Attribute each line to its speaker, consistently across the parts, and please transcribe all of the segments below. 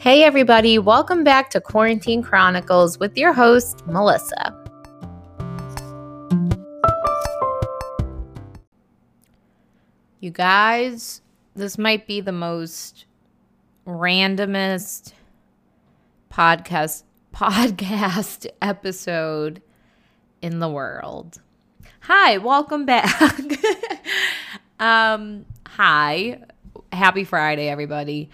Speaker 1: Hey, everybody, welcome back to Quarantine Chronicles with your host, Melissa. You guys, this might be the most randomest podcast podcast episode in the world. Hi, welcome back. um, hi. Happy Friday, everybody.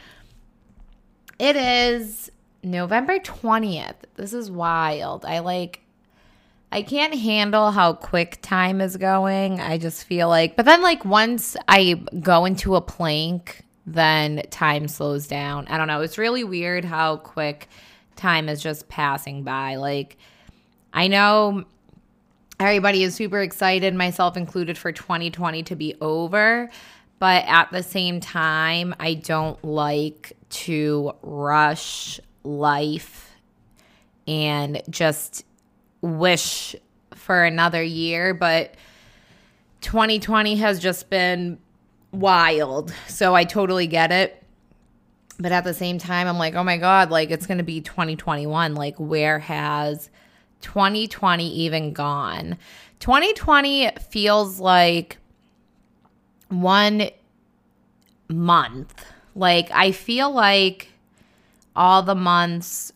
Speaker 1: It is November 20th. This is wild. I like I can't handle how quick time is going. I just feel like but then like once I go into a plank, then time slows down. I don't know. It's really weird how quick time is just passing by. Like I know everybody is super excited, myself included, for 2020 to be over. But at the same time, I don't like to rush life and just wish for another year. But 2020 has just been wild. So I totally get it. But at the same time, I'm like, oh my God, like it's going to be 2021. Like, where has 2020 even gone? 2020 feels like one month. Like, I feel like all the months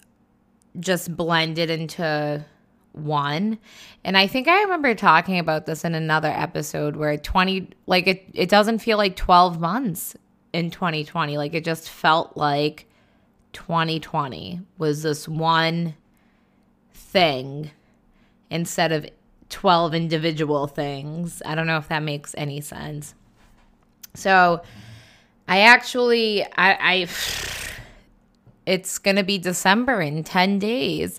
Speaker 1: just blended into one. And I think I remember talking about this in another episode where 20, like, it, it doesn't feel like 12 months in 2020. Like, it just felt like 2020 was this one thing instead of 12 individual things. I don't know if that makes any sense. So I actually I, I it's going to be December in 10 days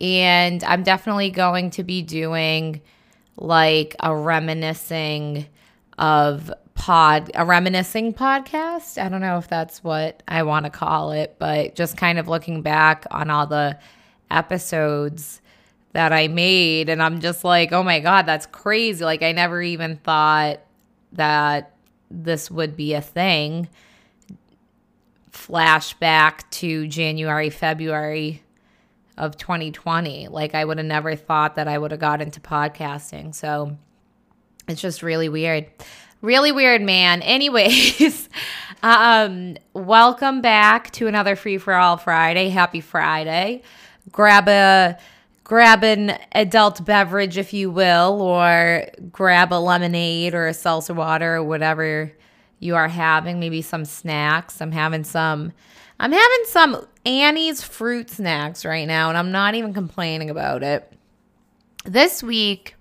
Speaker 1: and I'm definitely going to be doing like a reminiscing of pod a reminiscing podcast. I don't know if that's what I want to call it, but just kind of looking back on all the episodes that I made and I'm just like, "Oh my god, that's crazy." Like I never even thought that this would be a thing. Flashback to January, February of 2020. Like I would have never thought that I would have got into podcasting. So it's just really weird. Really weird, man. Anyways, um, welcome back to another Free for All Friday. Happy Friday. Grab a grab an adult beverage if you will or grab a lemonade or a seltzer water or whatever you are having maybe some snacks. I'm having some i'm having some annie's fruit snacks right now and i'm not even complaining about it. This week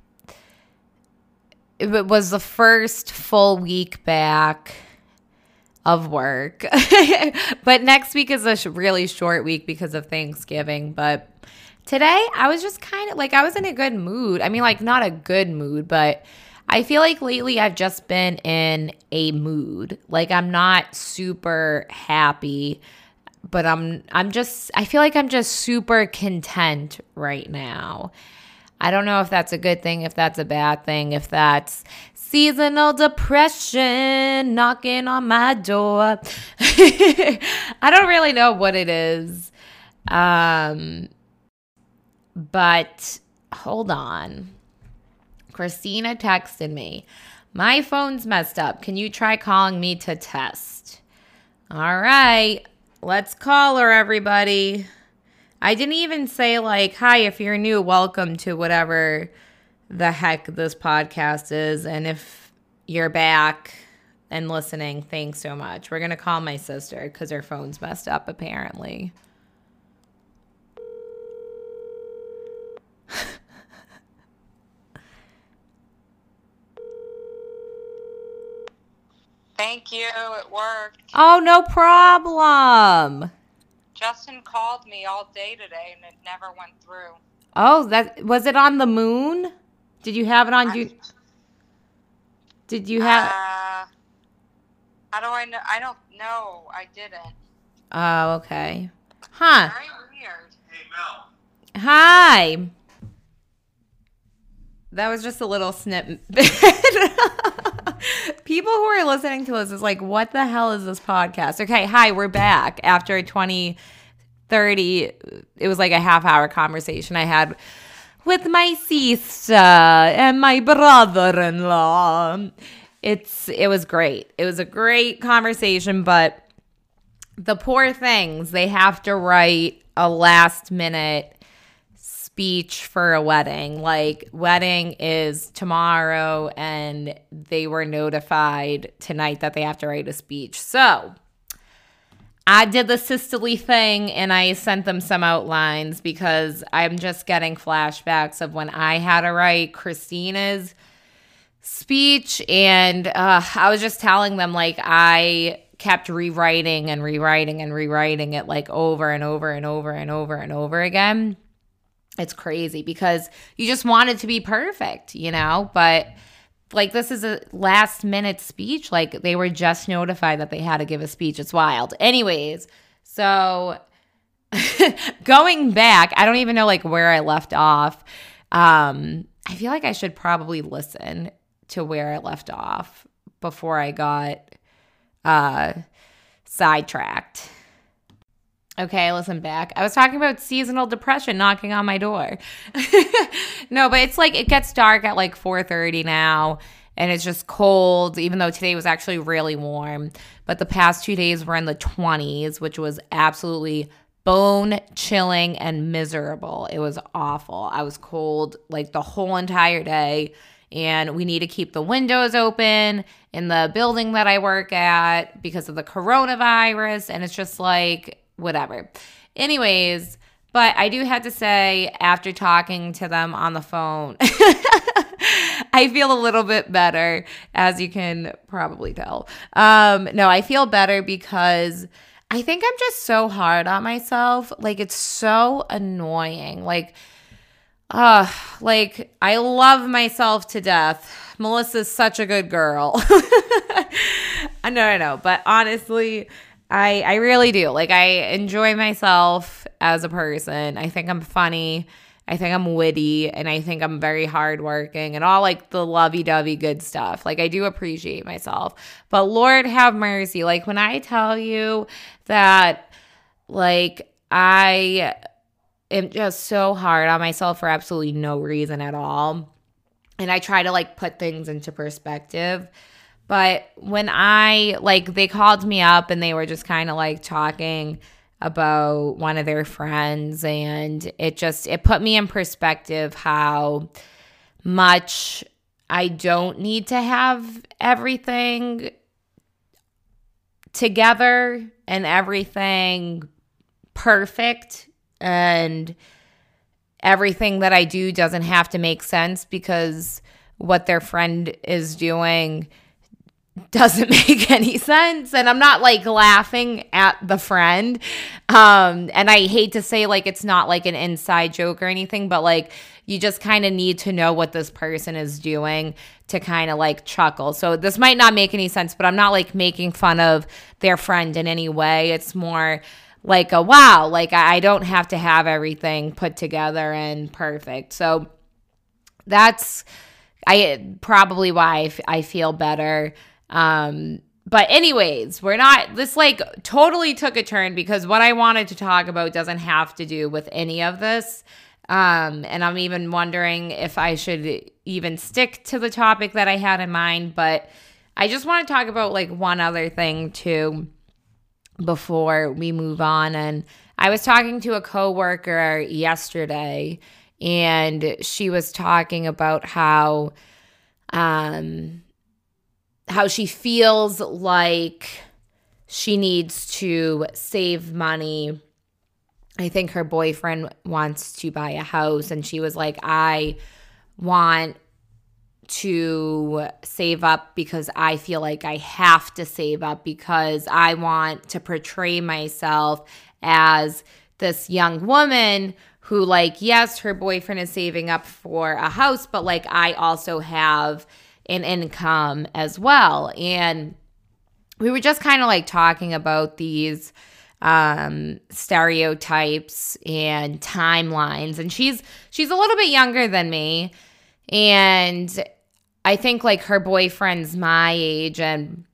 Speaker 1: it was the first full week back of work. But next week is a really short week because of thanksgiving but Today, I was just kind of like, I was in a good mood. I mean, like, not a good mood, but I feel like lately I've just been in a mood. Like, I'm not super happy, but I'm, I'm just, I feel like I'm just super content right now. I don't know if that's a good thing, if that's a bad thing, if that's seasonal depression knocking on my door. I don't really know what it is. Um, but hold on. Christina texted me. My phone's messed up. Can you try calling me to test? All right. Let's call her, everybody. I didn't even say, like, hi, if you're new, welcome to whatever the heck this podcast is. And if you're back and listening, thanks so much. We're going to call my sister because her phone's messed up, apparently.
Speaker 2: Thank you. It worked.
Speaker 1: Oh, no problem.
Speaker 2: Justin called me all day today and it never went through.
Speaker 1: Oh, that was it on the moon? Did you have it on you? Did you have
Speaker 2: Uh, how do I know? I don't know. I didn't.
Speaker 1: Oh, okay. Huh.
Speaker 2: Very weird.
Speaker 3: Hey Mel,
Speaker 1: Hi. That was just a little snip. People who are listening to us is like, what the hell is this podcast? Okay, hi, we're back after 20 30, it was like a half hour conversation I had with my sister and my brother-in-law. It's it was great. It was a great conversation, but the poor things, they have to write a last minute speech for a wedding. Like, wedding is tomorrow, and they were notified tonight that they have to write a speech. So, I did the sisterly thing and I sent them some outlines because I'm just getting flashbacks of when I had to write Christina's speech. And uh, I was just telling them, like, I kept rewriting and rewriting and rewriting it like over and over and over and over and over again. It's crazy because you just want it to be perfect, you know? But like this is a last minute speech. Like they were just notified that they had to give a speech. It's wild. Anyways, so going back, I don't even know like where I left off. Um, I feel like I should probably listen to where I left off before I got uh sidetracked. Okay, listen back. I was talking about seasonal depression knocking on my door. no, but it's like it gets dark at like 4:30 now and it's just cold even though today was actually really warm. But the past 2 days were in the 20s, which was absolutely bone chilling and miserable. It was awful. I was cold like the whole entire day and we need to keep the windows open in the building that I work at because of the coronavirus and it's just like whatever. Anyways, but I do have to say, after talking to them on the phone, I feel a little bit better, as you can probably tell. Um, no, I feel better because I think I'm just so hard on myself. Like, it's so annoying. Like, uh, like I love myself to death. Melissa's such a good girl. I know, I know, but honestly, I I really do. Like I enjoy myself as a person. I think I'm funny. I think I'm witty and I think I'm very hardworking and all like the lovey dovey good stuff. Like, I do appreciate myself. But Lord have mercy. Like, when I tell you that, like, I am just so hard on myself for absolutely no reason at all. And I try to like put things into perspective. But when I like they called me up and they were just kind of like talking about one of their friends and it just it put me in perspective how much I don't need to have everything together and everything perfect and everything that I do doesn't have to make sense because what their friend is doing doesn't make any sense and i'm not like laughing at the friend. Um and i hate to say like it's not like an inside joke or anything but like you just kind of need to know what this person is doing to kind of like chuckle. So this might not make any sense but i'm not like making fun of their friend in any way. It's more like a wow like i don't have to have everything put together and perfect. So that's i probably why I, f- I feel better um, but anyways, we're not this like totally took a turn because what I wanted to talk about doesn't have to do with any of this. Um, and I'm even wondering if I should even stick to the topic that I had in mind, but I just want to talk about like one other thing too before we move on and I was talking to a coworker yesterday and she was talking about how um how she feels like she needs to save money. I think her boyfriend wants to buy a house, and she was like, I want to save up because I feel like I have to save up because I want to portray myself as this young woman who, like, yes, her boyfriend is saving up for a house, but like, I also have an income as well. And we were just kind of like talking about these um stereotypes and timelines. And she's she's a little bit younger than me. And i think like her boyfriend's my age. And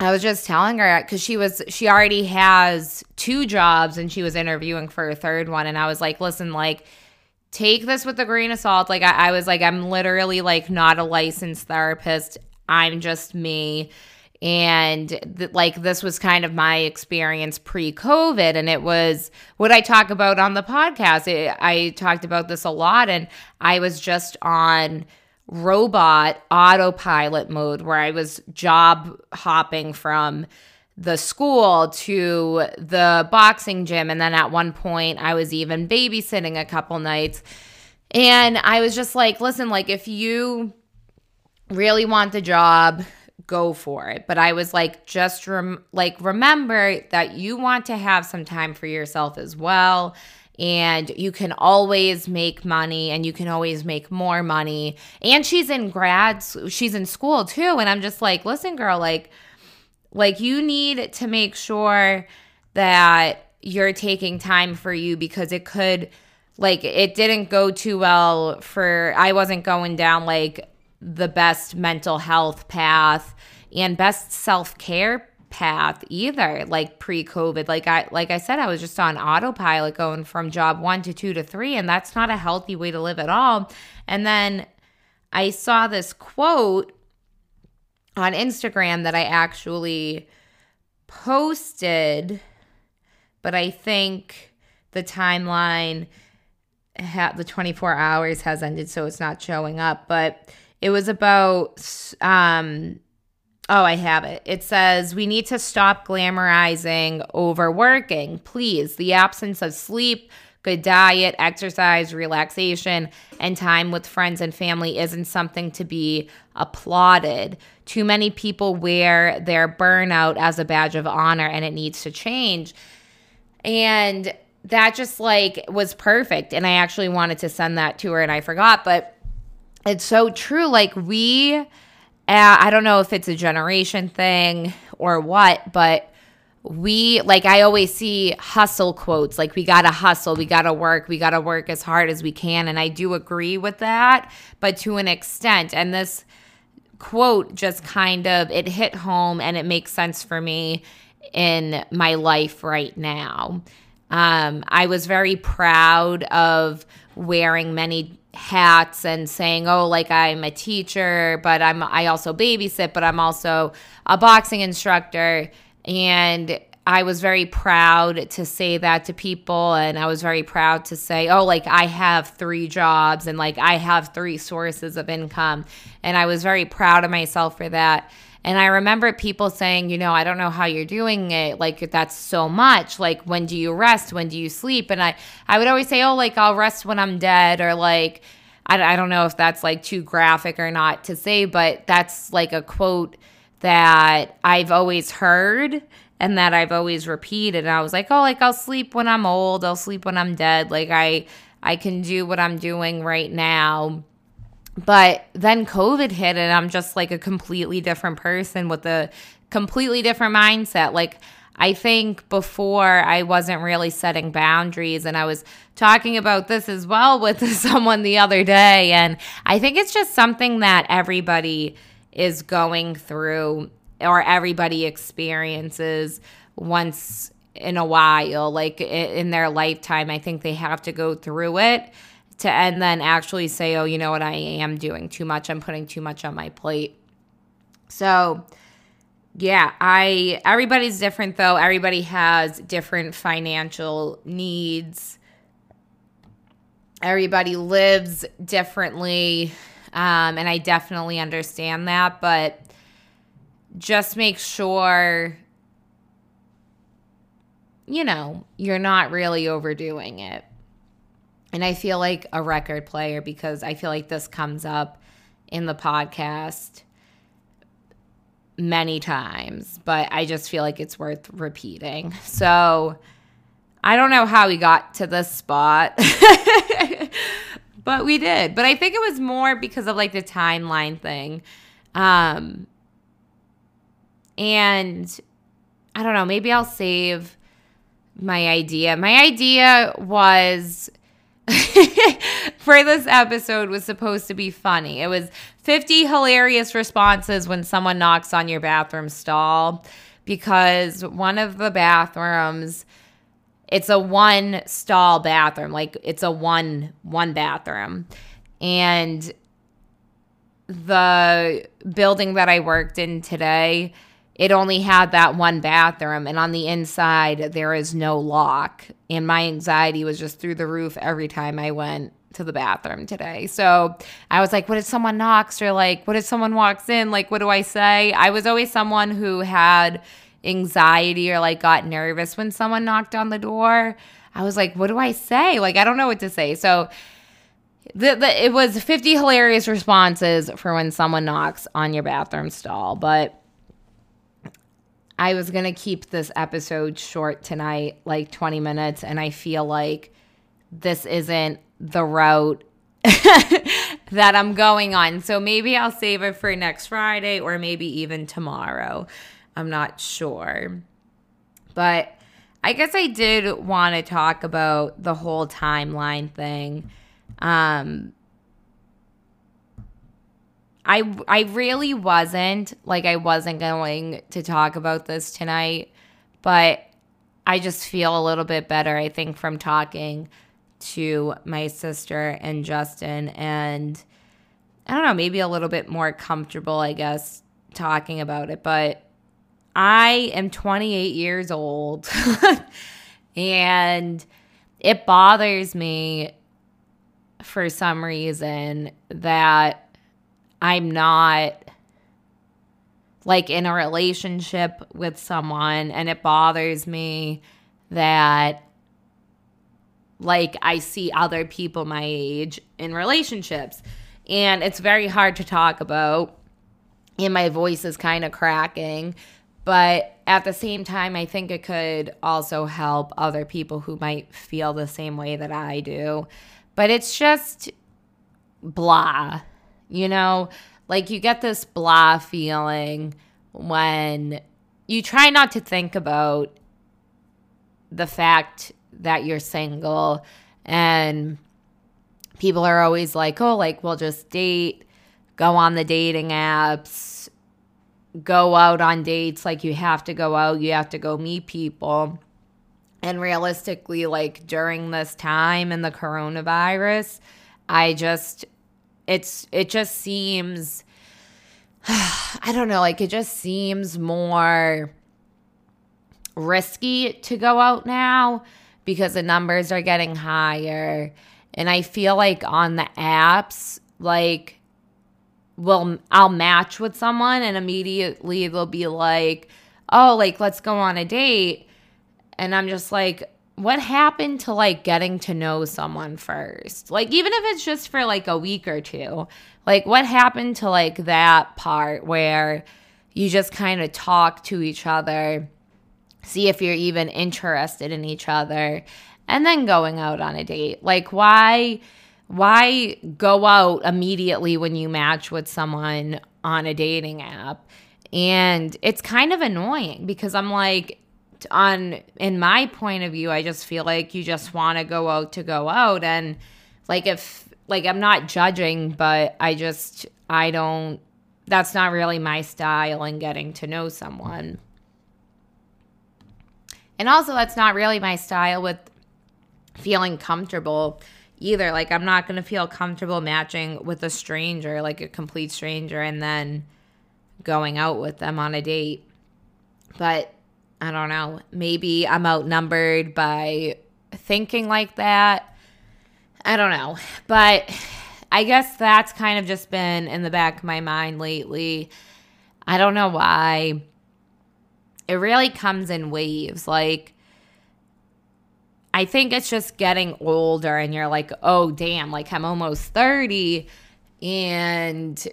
Speaker 1: I was just telling her because she was she already has two jobs and she was interviewing for a third one, and I was like, listen, like take this with a grain of salt. Like I, I was like, I'm literally like not a licensed therapist. I'm just me. And th- like this was kind of my experience pre COVID. And it was what I talk about on the podcast. It, I talked about this a lot. And I was just on robot autopilot mode where I was job hopping from the school to the boxing gym. And then at one point, I was even babysitting a couple nights. And I was just like, listen, like, if you really want the job, go for it. But I was like, just rem- like, remember that you want to have some time for yourself as well and you can always make money and you can always make more money. And she's in grad, she's in school too. And I'm just like, listen, girl, like, like you need to make sure that you're taking time for you because it could, like, it didn't go too well for, I wasn't going down like the best mental health path and best self care path either like pre-covid. Like i like i said i was just on autopilot going from job 1 to 2 to 3 and that's not a healthy way to live at all. And then i saw this quote on instagram that i actually posted but i think the timeline ha- the 24 hours has ended so it's not showing up but it was about um Oh, I have it. It says we need to stop glamorizing overworking. Please, the absence of sleep, good diet, exercise, relaxation, and time with friends and family isn't something to be applauded. Too many people wear their burnout as a badge of honor and it needs to change. And that just like was perfect. And I actually wanted to send that to her and I forgot, but it's so true. Like, we uh, I don't know if it's a generation thing or what, but we like I always see hustle quotes like we got to hustle, we got to work, we got to work as hard as we can and I do agree with that, but to an extent. And this quote just kind of it hit home and it makes sense for me in my life right now. Um, I was very proud of wearing many hats and saying, "Oh, like I'm a teacher, but I'm I also babysit, but I'm also a boxing instructor." And I was very proud to say that to people and I was very proud to say, "Oh, like I have 3 jobs and like I have 3 sources of income." And I was very proud of myself for that. And I remember people saying, you know, I don't know how you're doing it. Like that's so much. Like when do you rest? When do you sleep? And I I would always say, oh, like I'll rest when I'm dead, or like I, I don't know if that's like too graphic or not to say, but that's like a quote that I've always heard and that I've always repeated. And I was like, oh, like I'll sleep when I'm old. I'll sleep when I'm dead. Like I I can do what I'm doing right now but then COVID hit, and I'm just like a completely different person with a completely different mindset. Like, I think before I wasn't really setting boundaries, and I was talking about this as well with someone the other day. And I think it's just something that everybody is going through or everybody experiences once in a while, like in their lifetime. I think they have to go through it to and then actually say, oh, you know what, I am doing too much. I'm putting too much on my plate. So, yeah, I everybody's different though. Everybody has different financial needs. Everybody lives differently. Um, and I definitely understand that, but just make sure you know, you're not really overdoing it. And I feel like a record player because I feel like this comes up in the podcast many times, but I just feel like it's worth repeating. So I don't know how we got to this spot, but we did. But I think it was more because of like the timeline thing. Um, and I don't know, maybe I'll save my idea. My idea was for this episode was supposed to be funny. It was 50 hilarious responses when someone knocks on your bathroom stall because one of the bathrooms it's a one stall bathroom like it's a one one bathroom. And the building that I worked in today it only had that one bathroom and on the inside there is no lock. And my anxiety was just through the roof every time i went to the bathroom today. So i was like what if someone knocks or like what if someone walks in? Like what do i say? I was always someone who had anxiety or like got nervous when someone knocked on the door i was like what do i say like i don't know what to say so the, the, it was 50 hilarious responses for when someone knocks on your bathroom stall but I was going to keep this episode short tonight, like 20 minutes, and I feel like this isn't the route that I'm going on. So maybe I'll save it for next Friday or maybe even tomorrow. I'm not sure. But I guess I did want to talk about the whole timeline thing. Um, I I really wasn't like I wasn't going to talk about this tonight, but I just feel a little bit better I think from talking to my sister and Justin and I don't know, maybe a little bit more comfortable I guess talking about it, but I am 28 years old and it bothers me for some reason that I'm not like in a relationship with someone and it bothers me that like I see other people my age in relationships. And it's very hard to talk about and my voice is kind of cracking but at the same time I think it could also help other people who might feel the same way that I do. But it's just blah you know, like you get this blah feeling when you try not to think about the fact that you're single and people are always like, "Oh, like we'll just date, go on the dating apps, go out on dates like you have to go out, you have to go meet people." And realistically, like during this time in the coronavirus, I just it's it just seems I don't know, like it just seems more risky to go out now because the numbers are getting higher. And I feel like on the apps, like, well, I'll match with someone and immediately they'll be like, oh, like, let's go on a date. And I'm just like, what happened to like getting to know someone first? Like, even if it's just for like a week or two, like, what happened to like that part where you just kind of talk to each other, see if you're even interested in each other, and then going out on a date? Like, why? Why go out immediately when you match with someone on a dating app? And it's kind of annoying because I'm like, on in my point of view, I just feel like you just want to go out to go out and like if like I'm not judging, but I just I don't that's not really my style in getting to know someone. And also that's not really my style with feeling comfortable either. Like I'm not going to feel comfortable matching with a stranger, like a complete stranger and then going out with them on a date. But I don't know, maybe I'm outnumbered by thinking like that. I don't know. But I guess that's kind of just been in the back of my mind lately. I don't know why. It really comes in waves. Like, I think it's just getting older, and you're like, oh, damn, like I'm almost 30. And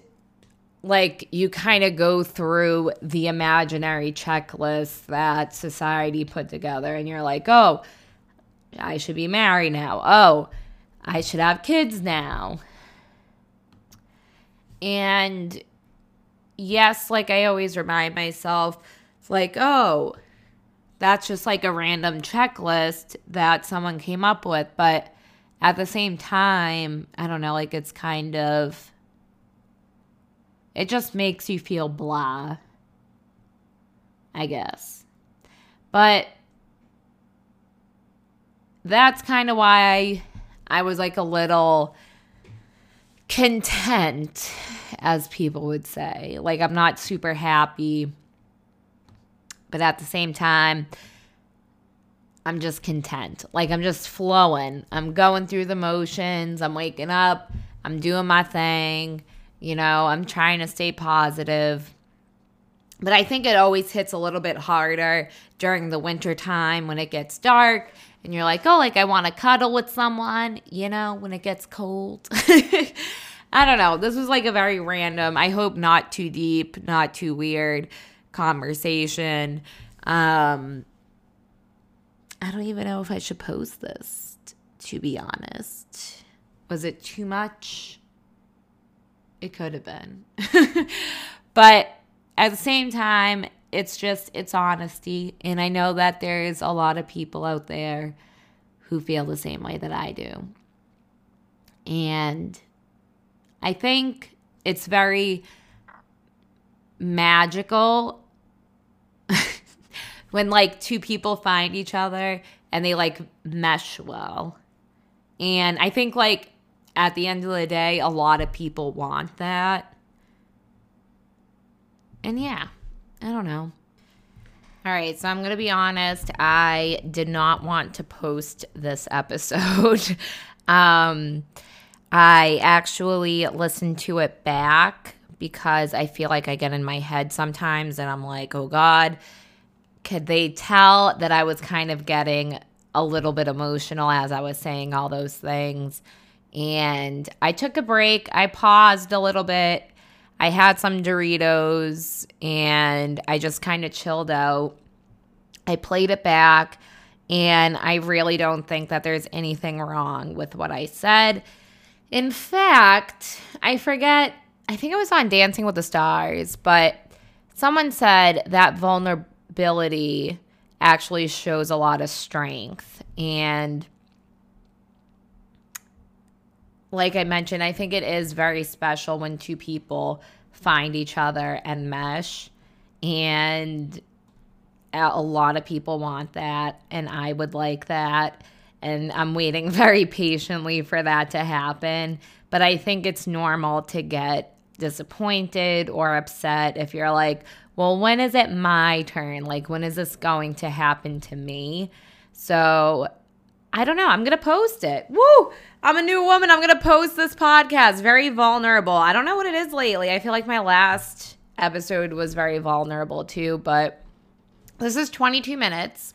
Speaker 1: like you kind of go through the imaginary checklist that society put together and you're like, "Oh, I should be married now. Oh, I should have kids now." And yes, like I always remind myself like, "Oh, that's just like a random checklist that someone came up with, but at the same time, I don't know, like it's kind of it just makes you feel blah. I guess. But that's kind of why I, was like a little content, as people would say. Like, I'm not super happy, but at the same time, I'm just content. Like, I'm just flowing. I'm going through the motions. I'm waking up. I'm doing my thing. You know, I'm trying to stay positive. But I think it always hits a little bit harder during the winter time when it gets dark and you're like, oh, like I want to cuddle with someone, you know, when it gets cold. I don't know. This was like a very random, I hope not too deep, not too weird conversation. Um, I don't even know if I should post this, to be honest. Was it too much? It could have been. but at the same time, it's just, it's honesty. And I know that there's a lot of people out there who feel the same way that I do. And I think it's very magical when like two people find each other and they like mesh well. And I think like at the end of the day, a lot of people want that. And yeah, I don't know. All right, so I'm going to be honest. I did not want to post this episode. um, I actually listened to it back because I feel like I get in my head sometimes and I'm like, oh God, could they tell that I was kind of getting a little bit emotional as I was saying all those things? And I took a break. I paused a little bit. I had some Doritos and I just kind of chilled out. I played it back and I really don't think that there's anything wrong with what I said. In fact, I forget, I think it was on Dancing with the Stars, but someone said that vulnerability actually shows a lot of strength. And like I mentioned, I think it is very special when two people find each other and mesh. And a lot of people want that. And I would like that. And I'm waiting very patiently for that to happen. But I think it's normal to get disappointed or upset if you're like, well, when is it my turn? Like, when is this going to happen to me? So I don't know. I'm going to post it. Woo! I'm a new woman. I'm going to post this podcast. Very vulnerable. I don't know what it is lately. I feel like my last episode was very vulnerable too, but this is 22 minutes.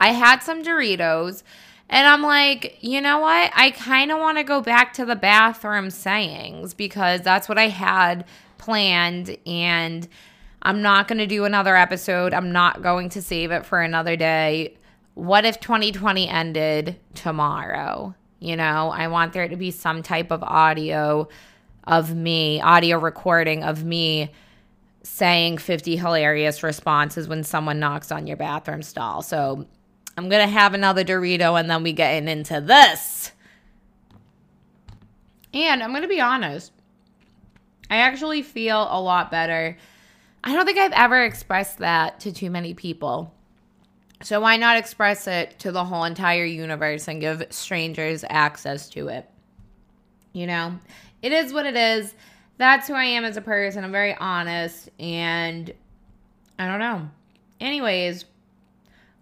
Speaker 1: I had some Doritos. And I'm like, you know what? I kind of want to go back to the bathroom sayings because that's what I had planned. And I'm not going to do another episode. I'm not going to save it for another day what if 2020 ended tomorrow? You know, I want there to be some type of audio of me, audio recording of me saying 50 hilarious responses when someone knocks on your bathroom stall. So I'm going to have another Dorito and then we get into this. And I'm going to be honest, I actually feel a lot better. I don't think I've ever expressed that to too many people. So why not express it to the whole entire universe and give strangers access to it? You know, it is what it is. That's who I am as a person. I'm very honest and I don't know. Anyways,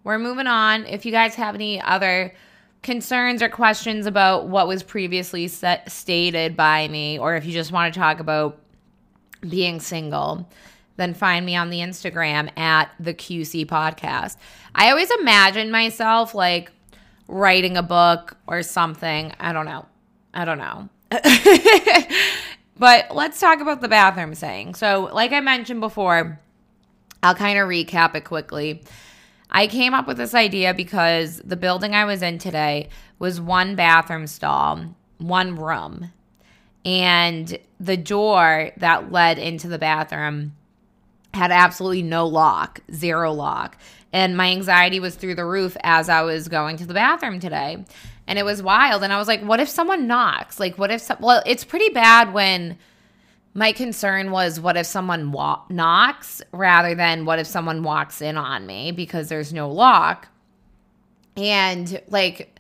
Speaker 1: we're moving on. If you guys have any other concerns or questions about what was previously set, stated by me, or if you just want to talk about being single, then find me on the Instagram at the QC podcast. I always imagine myself like writing a book or something. I don't know. I don't know. but let's talk about the bathroom saying. So, like I mentioned before, I'll kind of recap it quickly. I came up with this idea because the building I was in today was one bathroom stall, one room. And the door that led into the bathroom had absolutely no lock, zero lock. And my anxiety was through the roof as I was going to the bathroom today. And it was wild. And I was like, what if someone knocks? Like, what if, some, well, it's pretty bad when my concern was what if someone wa- knocks rather than what if someone walks in on me because there's no lock. And like,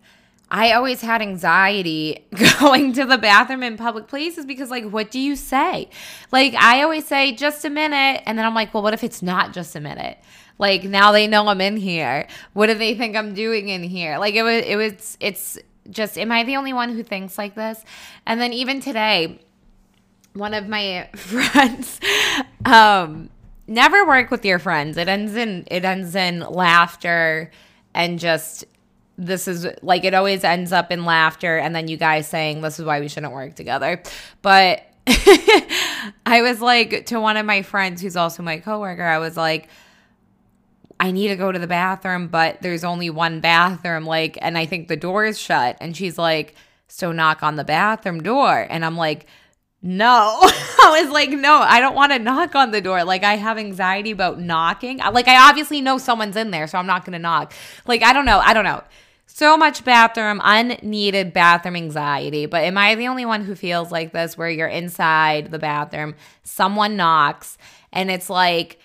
Speaker 1: I always had anxiety going to the bathroom in public places because, like, what do you say? Like, I always say, just a minute. And then I'm like, well, what if it's not just a minute? Like, now they know I'm in here. What do they think I'm doing in here? Like, it was, it was, it's just, am I the only one who thinks like this? And then even today, one of my friends, um, never work with your friends. It ends in, it ends in laughter and just this is like it always ends up in laughter and then you guys saying this is why we shouldn't work together. But I was like to one of my friends who's also my coworker, I was like I need to go to the bathroom, but there's only one bathroom like and I think the door is shut and she's like so knock on the bathroom door and I'm like no. I was like, no, I don't want to knock on the door. Like, I have anxiety about knocking. Uh, like, I obviously know someone's in there, so I'm not going to knock. Like, I don't know. I don't know. So much bathroom, unneeded bathroom anxiety. But am I the only one who feels like this where you're inside the bathroom, someone knocks, and it's like,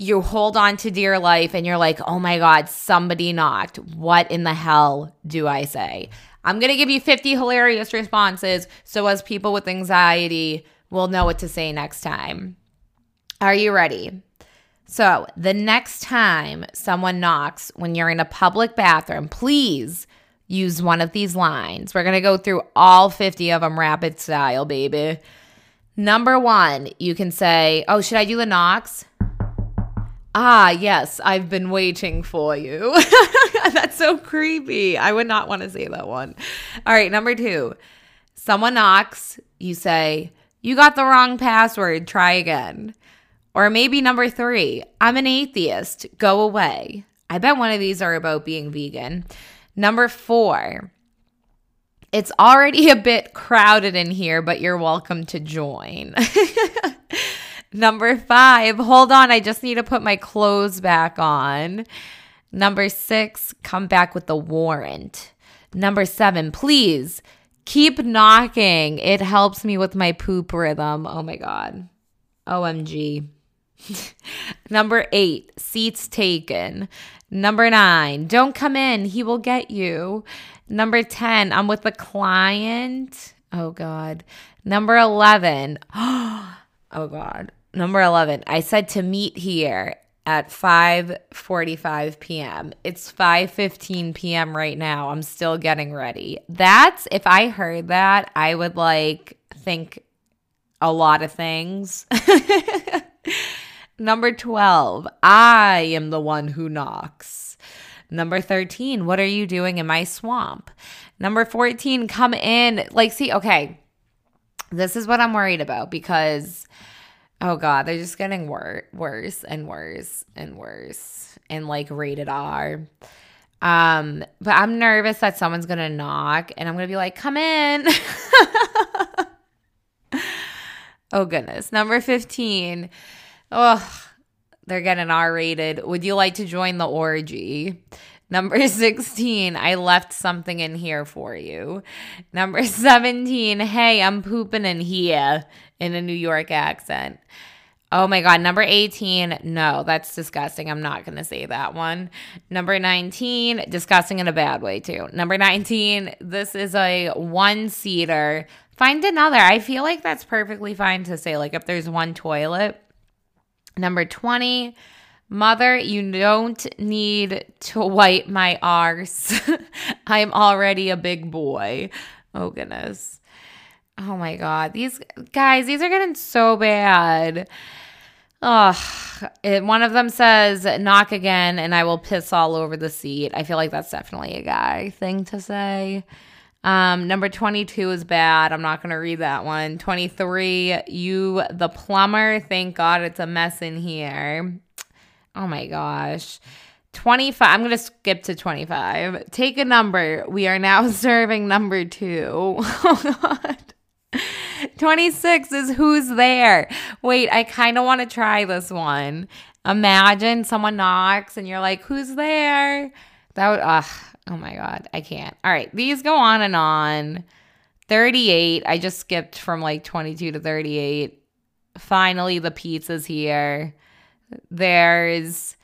Speaker 1: you hold on to dear life and you're like, oh my God, somebody knocked. What in the hell do I say? I'm going to give you 50 hilarious responses so as people with anxiety will know what to say next time. Are you ready? So, the next time someone knocks when you're in a public bathroom, please use one of these lines. We're going to go through all 50 of them rapid style, baby. Number one, you can say, Oh, should I do the knocks? Ah, yes, I've been waiting for you. That's so creepy. I would not want to say that one. All right, number two, someone knocks, you say, You got the wrong password, try again. Or maybe number three, I'm an atheist, go away. I bet one of these are about being vegan. Number four, it's already a bit crowded in here, but you're welcome to join. Number five, hold on, I just need to put my clothes back on. Number six, come back with the warrant. Number seven, please keep knocking. It helps me with my poop rhythm. Oh my God. OMG. Number eight, seats taken. Number nine, don't come in. He will get you. Number 10, I'm with a client. Oh God. Number 11, oh God. Number 11, I said to meet here at 5:45 p.m. It's 5:15 p.m. right now. I'm still getting ready. That's if I heard that, I would like think a lot of things. Number 12, I am the one who knocks. Number 13, what are you doing in my swamp? Number 14, come in. Like, see, okay, this is what I'm worried about because Oh god, they're just getting wor- worse and worse and worse and like rated R. Um, but I'm nervous that someone's gonna knock and I'm gonna be like, come in. oh goodness. Number 15. Oh, they're getting R rated. Would you like to join the orgy? Number 16, I left something in here for you. Number 17, hey, I'm pooping in here in a New York accent. Oh my God. Number 18, no, that's disgusting. I'm not going to say that one. Number 19, disgusting in a bad way too. Number 19, this is a one seater. Find another. I feel like that's perfectly fine to say, like if there's one toilet. Number 20, Mother, you don't need to wipe my arse. I'm already a big boy. Oh, goodness. Oh, my God. These guys, these are getting so bad. Oh, it, one of them says, knock again and I will piss all over the seat. I feel like that's definitely a guy thing to say. Um, number 22 is bad. I'm not going to read that one. 23, you, the plumber. Thank God it's a mess in here. Oh my gosh. 25. I'm going to skip to 25. Take a number. We are now serving number two. Oh, God. 26 is who's there. Wait, I kind of want to try this one. Imagine someone knocks and you're like, who's there? That would, ugh, oh my God, I can't. All right, these go on and on. 38, I just skipped from like 22 to 38. Finally, the pizza's here. There's,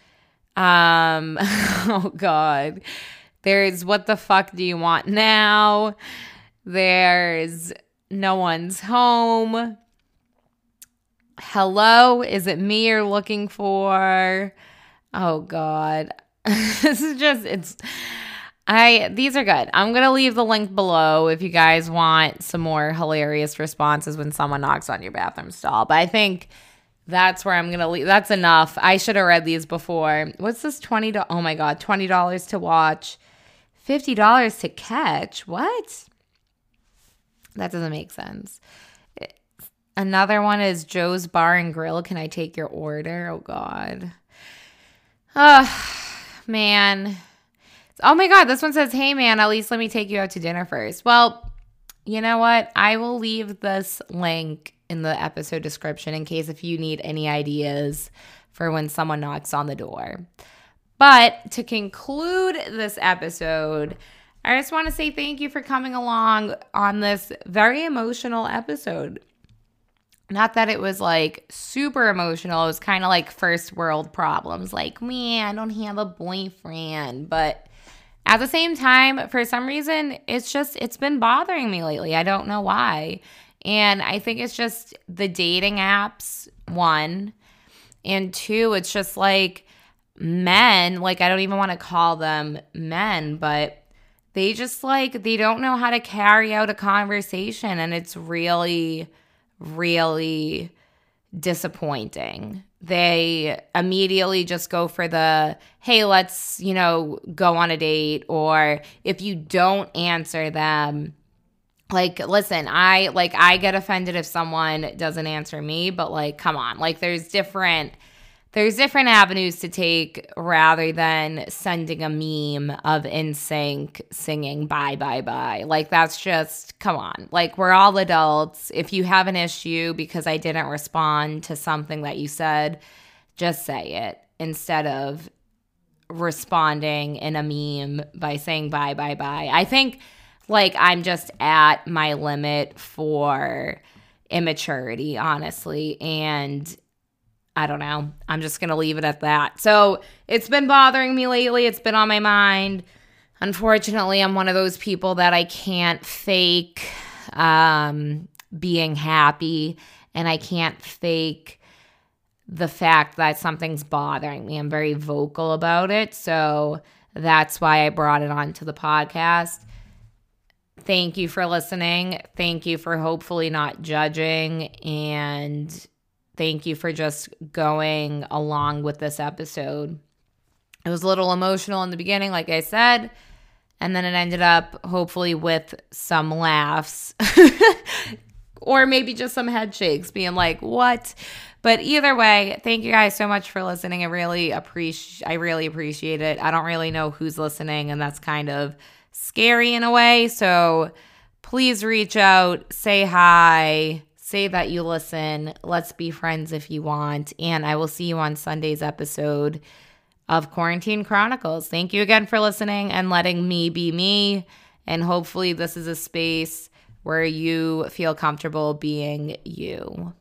Speaker 1: um, oh God. There's what the fuck do you want now? There's no one's home. Hello, is it me you're looking for? Oh God. this is just it's I these are good. I'm gonna leave the link below if you guys want some more hilarious responses when someone knocks on your bathroom stall. But I think that's where I'm gonna leave. That's enough. I should have read these before. What's this twenty? Oh my god, twenty dollars to watch, fifty dollars to catch. What? That doesn't make sense. Eh, another one is Joe's Bar and Grill. Can I take your order? Oh God. Oh man. Oh my God. This one says, Hey man, at least let me take you out to dinner first. Well, you know what? I will leave this link in the episode description in case if you need any ideas for when someone knocks on the door. But to conclude this episode, I just want to say thank you for coming along on this very emotional episode. Not that it was like super emotional, it was kind of like first world problems, like, man, I don't have a boyfriend. But at the same time, for some reason, it's just, it's been bothering me lately. I don't know why. And I think it's just the dating apps, one. And two, it's just like men, like, I don't even want to call them men, but they just like they don't know how to carry out a conversation and it's really really disappointing they immediately just go for the hey let's you know go on a date or if you don't answer them like listen i like i get offended if someone doesn't answer me but like come on. Like there's different there's different avenues to take rather than sending a meme of NSYNC singing bye bye bye. Like that's just come on. Like we're all adults. If you have an issue because I didn't respond to something that you said, just say it instead of responding in a meme by saying bye bye bye. I think like I'm just at my limit for immaturity, honestly, and I don't know. I'm just going to leave it at that. So it's been bothering me lately. It's been on my mind. Unfortunately, I'm one of those people that I can't fake um, being happy and I can't fake the fact that something's bothering me. I'm very vocal about it. So that's why I brought it onto the podcast. Thank you for listening. Thank you for hopefully not judging and Thank you for just going along with this episode. It was a little emotional in the beginning, like I said, and then it ended up hopefully with some laughs or maybe just some head shakes, being like, what? But either way, thank you guys so much for listening. I really appreciate I really appreciate it. I don't really know who's listening, and that's kind of scary in a way. So please reach out, say hi say that you listen. Let's be friends if you want. And I will see you on Sunday's episode of Quarantine Chronicles. Thank you again for listening and letting me be me. And hopefully, this is a space where you feel comfortable being you.